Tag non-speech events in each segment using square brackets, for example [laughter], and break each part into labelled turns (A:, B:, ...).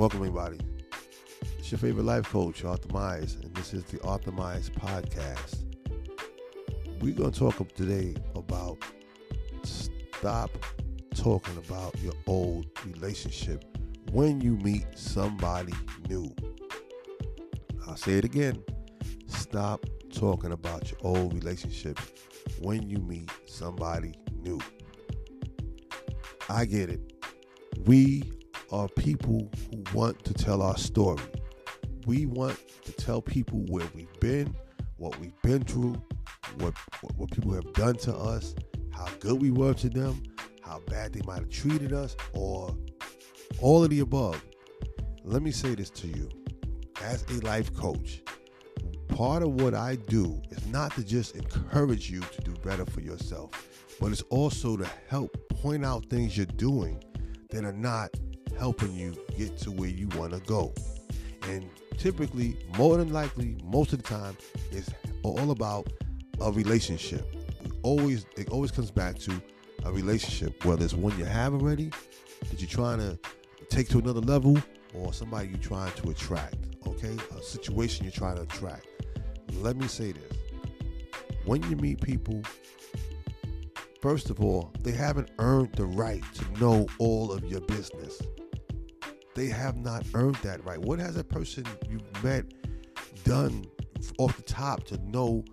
A: Welcome, everybody. It's your favorite life coach, Arthur Myers, and this is the Arthur Myers podcast. We're going to talk today about stop talking about your old relationship when you meet somebody new. I'll say it again. Stop talking about your old relationships when you meet somebody new. I get it. We are people who want to tell our story. We want to tell people where we've been, what we've been through, what, what, what people have done to us, how good we were to them, how bad they might have treated us, or all of the above. Let me say this to you. As a life coach, part of what I do is not to just encourage you to do better for yourself, but it's also to help point out things you're doing that are not helping you get to where you want to go. And typically, more than likely, most of the time, it's all about a relationship. We always it always comes back to a relationship, whether it's one you have already that you're trying to take to another level, or somebody you're trying to attract. Okay, a situation you're trying to attract. Let me say this: when you meet people First of all, they haven't earned the right to know all of your business. They have not earned that right. What has a person you met done off the top to know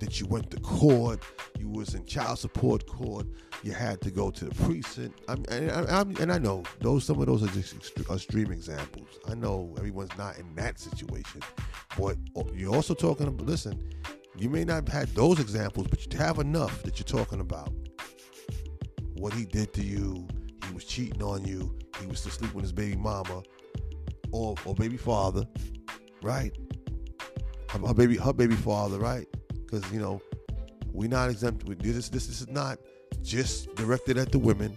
A: that you went to court, you was in child support court, you had to go to the precinct. I and, I, and I know those some of those are just extreme examples. I know everyone's not in that situation, but you're also talking about. Listen, you may not have had those examples, but you have enough that you're talking about what he did to you. He was cheating on you. He was to sleep with his baby mama or, or baby father, right? Her, her baby, her baby father, right? Because you know we're not exempt. This, this, this is not just directed at the women.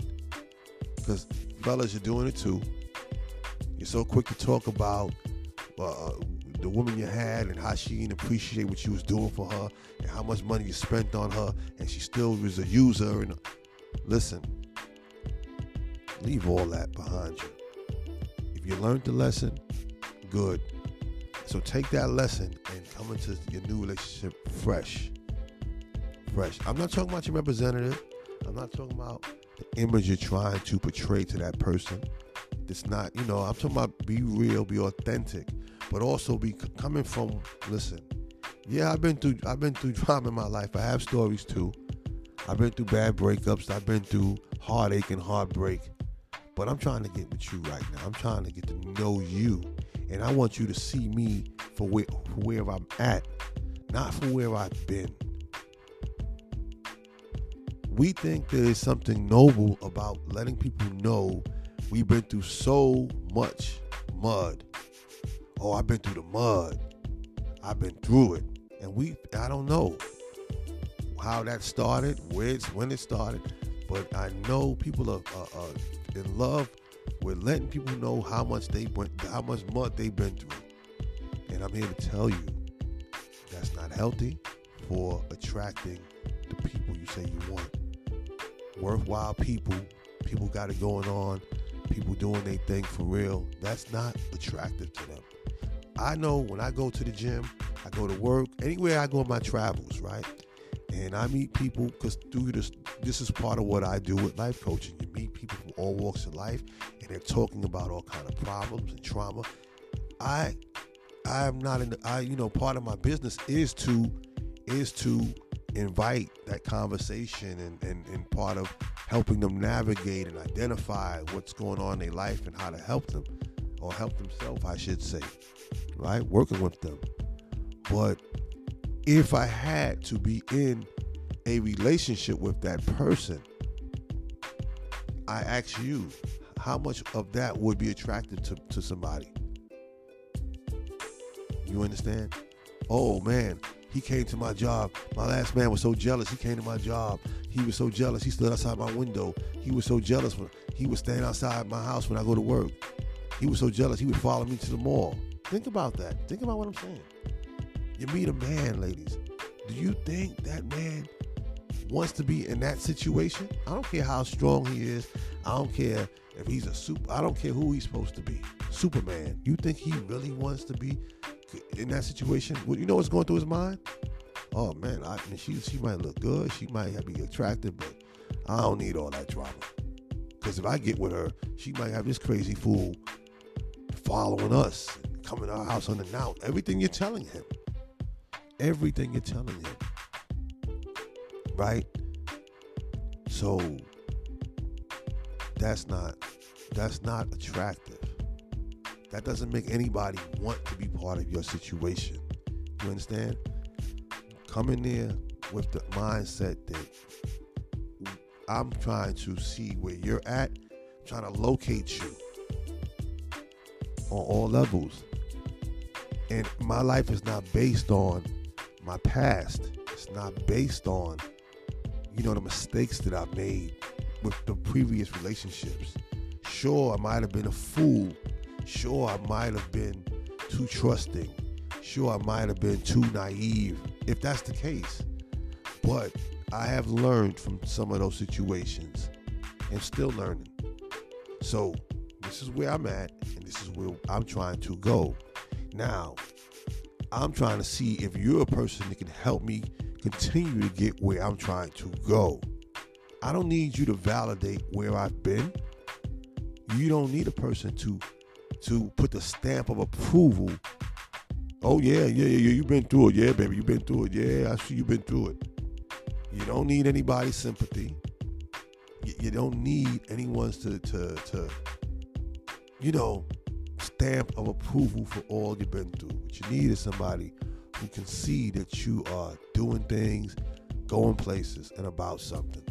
A: Because fellas, you're doing it too. You're so quick to talk about uh, the woman you had and how she didn't appreciate what you was doing for her and how much money you spent on her and she still was a user and Listen, leave all that behind you. If you learned the lesson, good. So take that lesson and come into your new relationship fresh. Fresh. I'm not talking about your representative. I'm not talking about the image you're trying to portray to that person. It's not, you know, I'm talking about be real, be authentic, but also be coming from, listen, yeah, I've been through I've been through [laughs] drama in my life. I have stories too. I've been through bad breakups. I've been through heartache and heartbreak. But I'm trying to get with you right now. I'm trying to get to know you. And I want you to see me for where, where I'm at, not for where I've been. We think there is something noble about letting people know we've been through so much mud. Oh, I've been through the mud. I've been through it. And we, I don't know how that started, where it's, when it started, but I know people are, are, are in love with letting people know how much they went, how much mud they've been through. And I'm here to tell you that's not healthy for attracting the people you say you want. Worthwhile people, people got it going on, people doing their thing for real. That's not attractive to them. I know when I go to the gym, I go to work, anywhere I go on my travels, right? And I meet people because through this, this is part of what I do with life coaching. You meet people from all walks of life, and they're talking about all kind of problems and trauma. I, I am not in. The, I, you know, part of my business is to, is to invite that conversation and, and, and part of helping them navigate and identify what's going on in their life and how to help them or help themselves, I should say, right? Working with them. But if I had to be in a relationship with that person, I ask you, how much of that would be attractive to, to somebody? You understand? Oh man, he came to my job. My last man was so jealous. He came to my job. He was so jealous. He stood outside my window. He was so jealous when he was standing outside my house when I go to work. He was so jealous. He would follow me to the mall. Think about that. Think about what I'm saying. You meet a man, ladies. Do you think that man wants to be in that situation? I don't care how strong he is. I don't care if he's a super, I don't care who he's supposed to be, Superman. You think he really wants to be in that situation? Well, you know what's going through his mind? Oh man, I mean, she she might look good, she might be attractive, but I don't need all that drama. Because if I get with her, she might have this crazy fool following us, coming to our house unannounced. Everything you're telling him, everything you're telling him, right? So that's not that's not attractive. That doesn't make anybody want to be part of your situation. You understand? Come in there with the mindset that I'm trying to see where you're at, trying to locate you on all levels. And my life is not based on my past. It's not based on, you know, the mistakes that I've made with the previous relationships. Sure, I might have been a fool. Sure, I might have been too trusting. Sure, I might have been too naive, if that's the case. But I have learned from some of those situations and still learning. So, this is where I'm at, and this is where I'm trying to go. Now, I'm trying to see if you're a person that can help me continue to get where I'm trying to go. I don't need you to validate where I've been. You don't need a person to to put the stamp of approval. Oh yeah, yeah, yeah, yeah. You've been through it, yeah, baby. You've been through it, yeah. I see you've been through it. You don't need anybody's sympathy. You, you don't need anyone's to to to you know stamp of approval for all you've been through. What you need is somebody who can see that you are doing things, going places, and about something.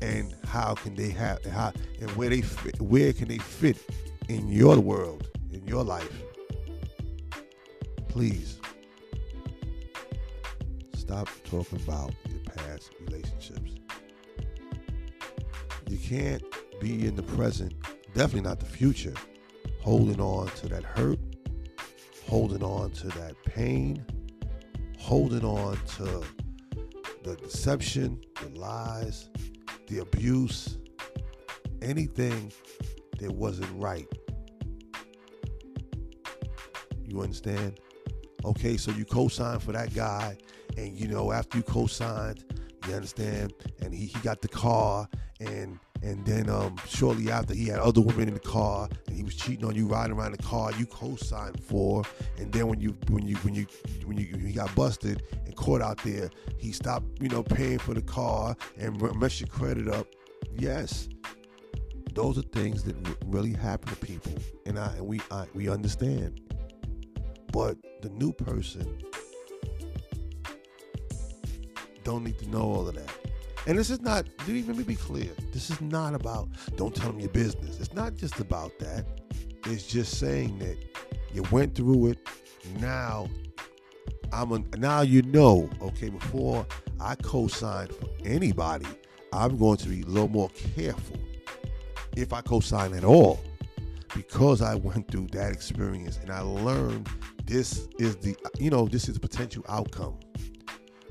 A: And how can they have how and where they fit, where can they fit in your world in your life? Please stop talking about your past relationships. You can't be in the present definitely not the future holding on to that hurt holding on to that pain holding on to the deception the lies the abuse, anything that wasn't right. You understand? Okay, so you co-signed for that guy, and you know after you co-signed, you understand, and he, he got the car, and and then um, shortly after he had other women in the car, and he was cheating on you, riding around the car you co-signed for, and then when you when you when you when you when he got busted and caught out there, he stopped you know paying for the car and messed your credit up. Yes, those are things that really happen to people, and I and we I, we understand. But the new person don't need to know all of that. And this is not, let me be clear, this is not about don't tell them your business. It's not just about that. It's just saying that you went through it. Now I'm a, now you know, okay, before I co-sign for anybody, I'm going to be a little more careful if I co-sign at all because I went through that experience and I learned this is the you know this is the potential outcome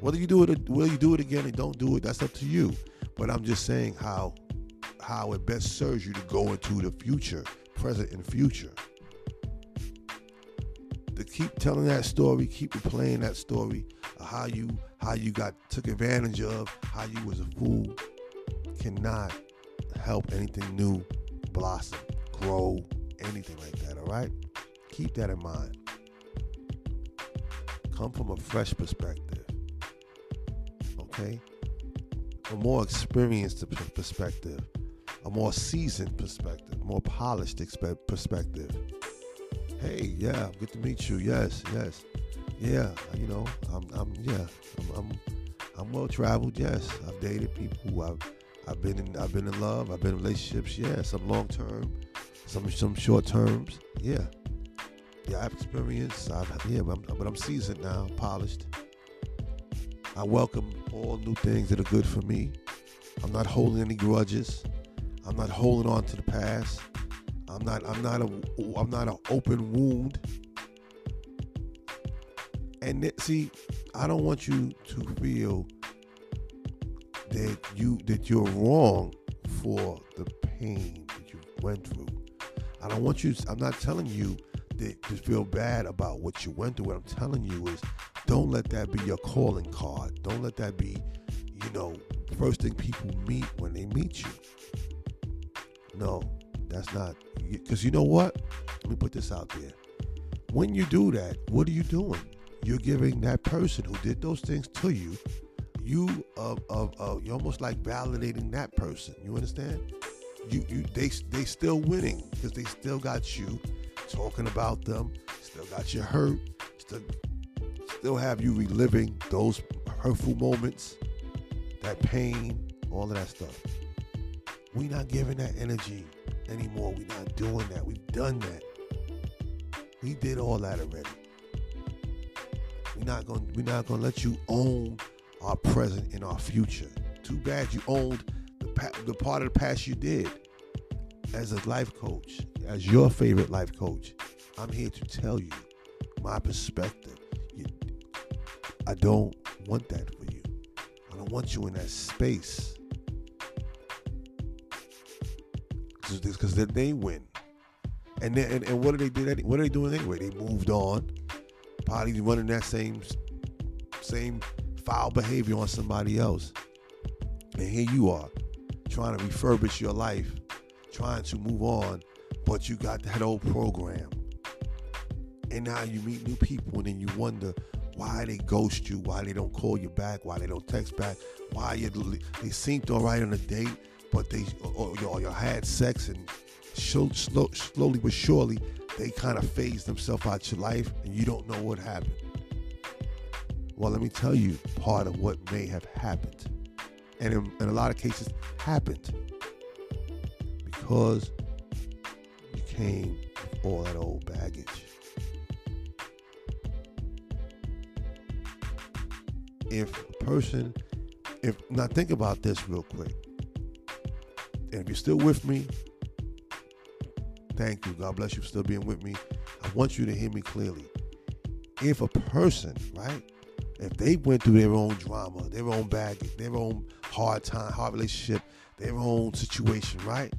A: whether you do it, will you do it again and don't do it, that's up to you. But I'm just saying how how it best serves you to go into the future, present and future. To keep telling that story, keep replaying that story, how you how you got took advantage of, how you was a fool, cannot help anything new blossom, grow, anything like that. All right, keep that in mind. Come from a fresh perspective okay? A more experienced perspective, a more seasoned perspective, more polished perspective. Hey, yeah, good to meet you. Yes, yes, yeah. You know, I'm, I'm yeah, I'm, I'm, I'm well traveled. Yes, I've dated people. I've, I've been in, I've been in love. I've been in relationships. Yeah, some long term, some, some short terms. Yeah, yeah. I've experienced. I've, yeah, but I'm, but I'm seasoned now, polished. I welcome all new things that are good for me. I'm not holding any grudges. I'm not holding on to the past. I'm not I'm not a I'm not an open wound. And see, I don't want you to feel that you that you're wrong for the pain that you went through. I don't want you. I'm not telling you that to feel bad about what you went through. What I'm telling you is, don't let that be your calling card. Don't let that be, you know, first thing people meet when they meet you. No, that's not. Because you know what? Let me put this out there. When you do that, what are you doing? You're giving that person who did those things to you, you uh, uh, uh, you're almost like validating that person. You understand? You you they they still winning because they still got you talking about them, still got you hurt, still still have you reliving those hurtful moments, that pain, all of that stuff. We're not giving that energy anymore. We're not doing that. We've done that. We did all that already. We're not gonna We're not to let you own our present and our future. Too bad you owned the, the part of the past you did. As a life coach, as your favorite life coach, I'm here to tell you my perspective. I don't want that for you. I don't want you in that space. Because then they win. And, then, and and what do they do? What are they doing anyway? They moved on. Probably running that same same foul behavior on somebody else. And here you are trying to refurbish your life, trying to move on, but you got that old program. And now you meet new people and then you wonder why they ghost you, why they don't call you back, why they don't text back, why you, they seemed all right on a date, but they or, or you had sex and slow, slowly but surely they kind of phase themselves out your life and you don't know what happened. Well, let me tell you part of what may have happened. And in, in a lot of cases, happened because you came with all that old baggage. If a person, if now think about this real quick. And if you're still with me, thank you. God bless you for still being with me. I want you to hear me clearly. If a person, right, if they went through their own drama, their own baggage, their own hard time, hard relationship, their own situation, right?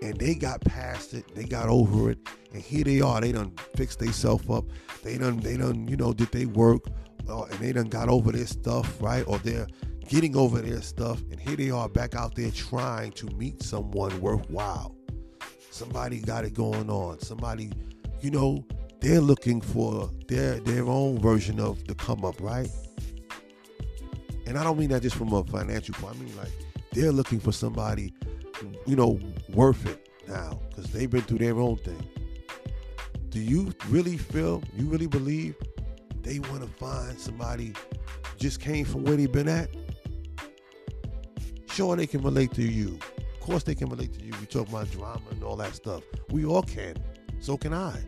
A: And they got past it, they got over it, and here they are. They done fixed themselves up. They done, they done, you know, did they work, uh, and they done got over their stuff, right? Or they're getting over their stuff, and here they are back out there trying to meet someone worthwhile. Somebody got it going on. Somebody, you know, they're looking for their their own version of the come up, right? And I don't mean that just from a financial point. I mean like they're looking for somebody, you know, worth it now because they've been through their own thing. Do you really feel? You really believe they want to find somebody just came from where they've been at? Sure, they can relate to you. Of course, they can relate to you. We talk about drama and all that stuff. We all can. So can I.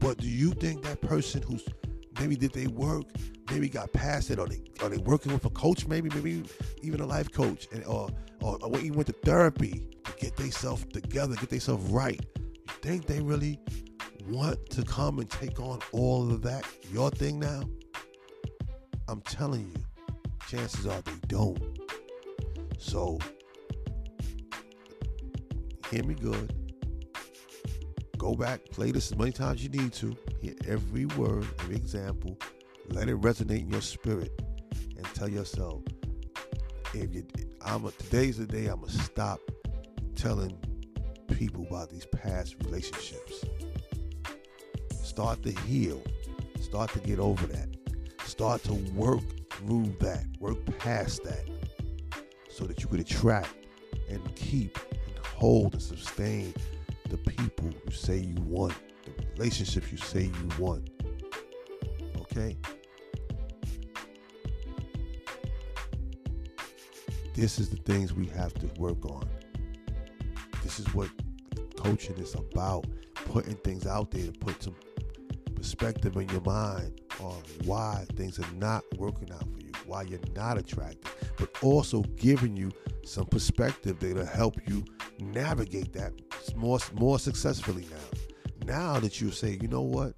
A: But do you think that person who's maybe did they work, maybe got past it, or they are they working with a coach, maybe maybe even a life coach, and or or, or even went to therapy to get themselves together, get themselves right? You think they really want to come and take on all of that your thing now? I'm telling you, chances are they don't. So hear me good Go back, play this as many times you need to. Hear every word, every example. Let it resonate in your spirit, and tell yourself, if you, I'm a, today's the day I'm gonna stop telling people about these past relationships. Start to heal. Start to get over that. Start to work through that. Work past that, so that you could attract and keep and hold and sustain the people you say you want, the relationships you say you want. Okay? This is the things we have to work on. This is what coaching is about putting things out there to put some perspective in your mind on why things are not working out for you, why you're not attracted, but also giving you some perspective that'll help you navigate that more more successfully now. Now that you say, you know what,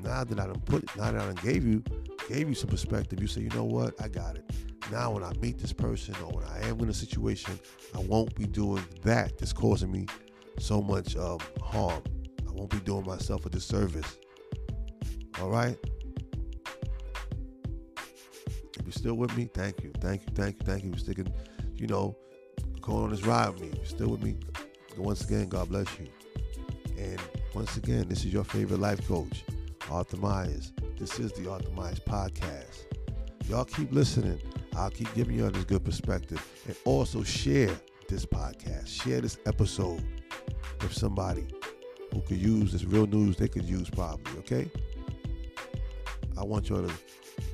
A: now that I done put, now that I done gave you gave you some perspective, you say, you know what, I got it. now when I meet this person or when I am in a situation, I won't be doing that that's causing me so much um, harm. I won't be doing myself a disservice. All right? If you're still with me, thank you. Thank you, thank you, thank you for sticking, you know, going on this ride with me. If you're still with me, once again, God bless you. And once again, this is your favorite life coach, Arthur Myers. This is the Arthur Myers podcast. Y'all keep listening. I'll keep giving y'all this good perspective. And also share this podcast. Share this episode with somebody who could use this real news they could use probably, okay? I want y'all to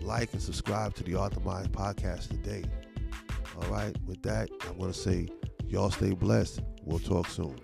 A: like and subscribe to the Arthur Myers podcast today. All right, with that, I'm going to say, y'all stay blessed. We'll talk soon.